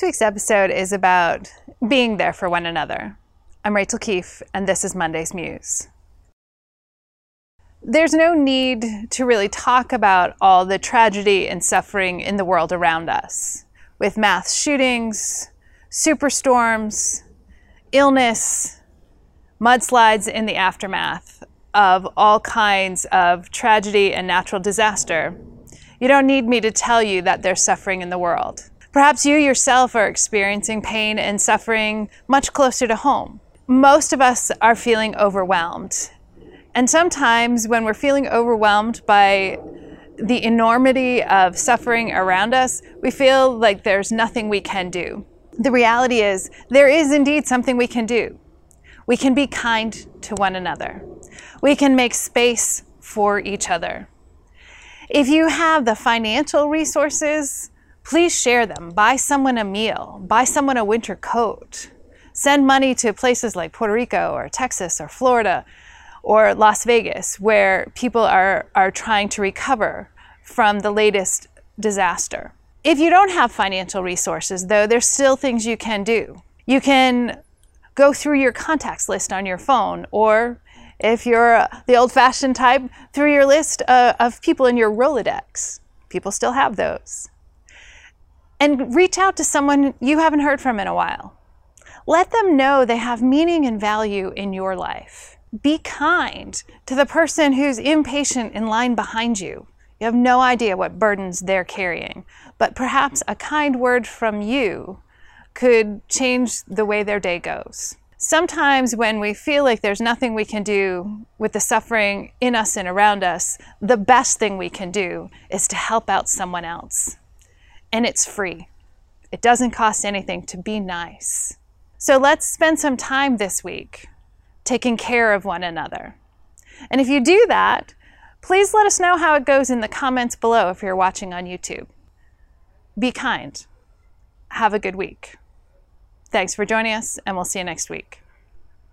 This week's episode is about being there for one another. I'm Rachael Keefe, and this is Monday's Muse. There's no need to really talk about all the tragedy and suffering in the world around us, with mass shootings, superstorms, illness, mudslides in the aftermath of all kinds of tragedy and natural disaster. You don't need me to tell you that there's suffering in the world. Perhaps you yourself are experiencing pain and suffering much closer to home. Most of us are feeling overwhelmed. And sometimes when we're feeling overwhelmed by the enormity of suffering around us, we feel like there's nothing we can do. The reality is, there is indeed something we can do. We can be kind to one another. We can make space for each other. If you have the financial resources, Please share them. Buy someone a meal. Buy someone a winter coat. Send money to places like Puerto Rico or Texas or Florida or Las Vegas where people are, are trying to recover from the latest disaster. If you don't have financial resources, though, there's still things you can do. You can go through your contacts list on your phone, or if you're the old fashioned type, through your list uh, of people in your Rolodex. People still have those and reach out to someone you haven't heard from in a while. Let them know they have meaning and value in your life. Be kind to the person who's impatient in line behind you. You have no idea what burdens they're carrying, but perhaps a kind word from you could change the way their day goes. Sometimes, when we feel like there's nothing we can do with the suffering in us and around us, the best thing we can do is to help out someone else and it's free. It doesn't cost anything to be nice. So let's spend some time this week taking care of one another. And if you do that, please let us know how it goes in the comments below if you're watching on YouTube. Be kind. Have a good week. Thanks for joining us, and we'll see you next week.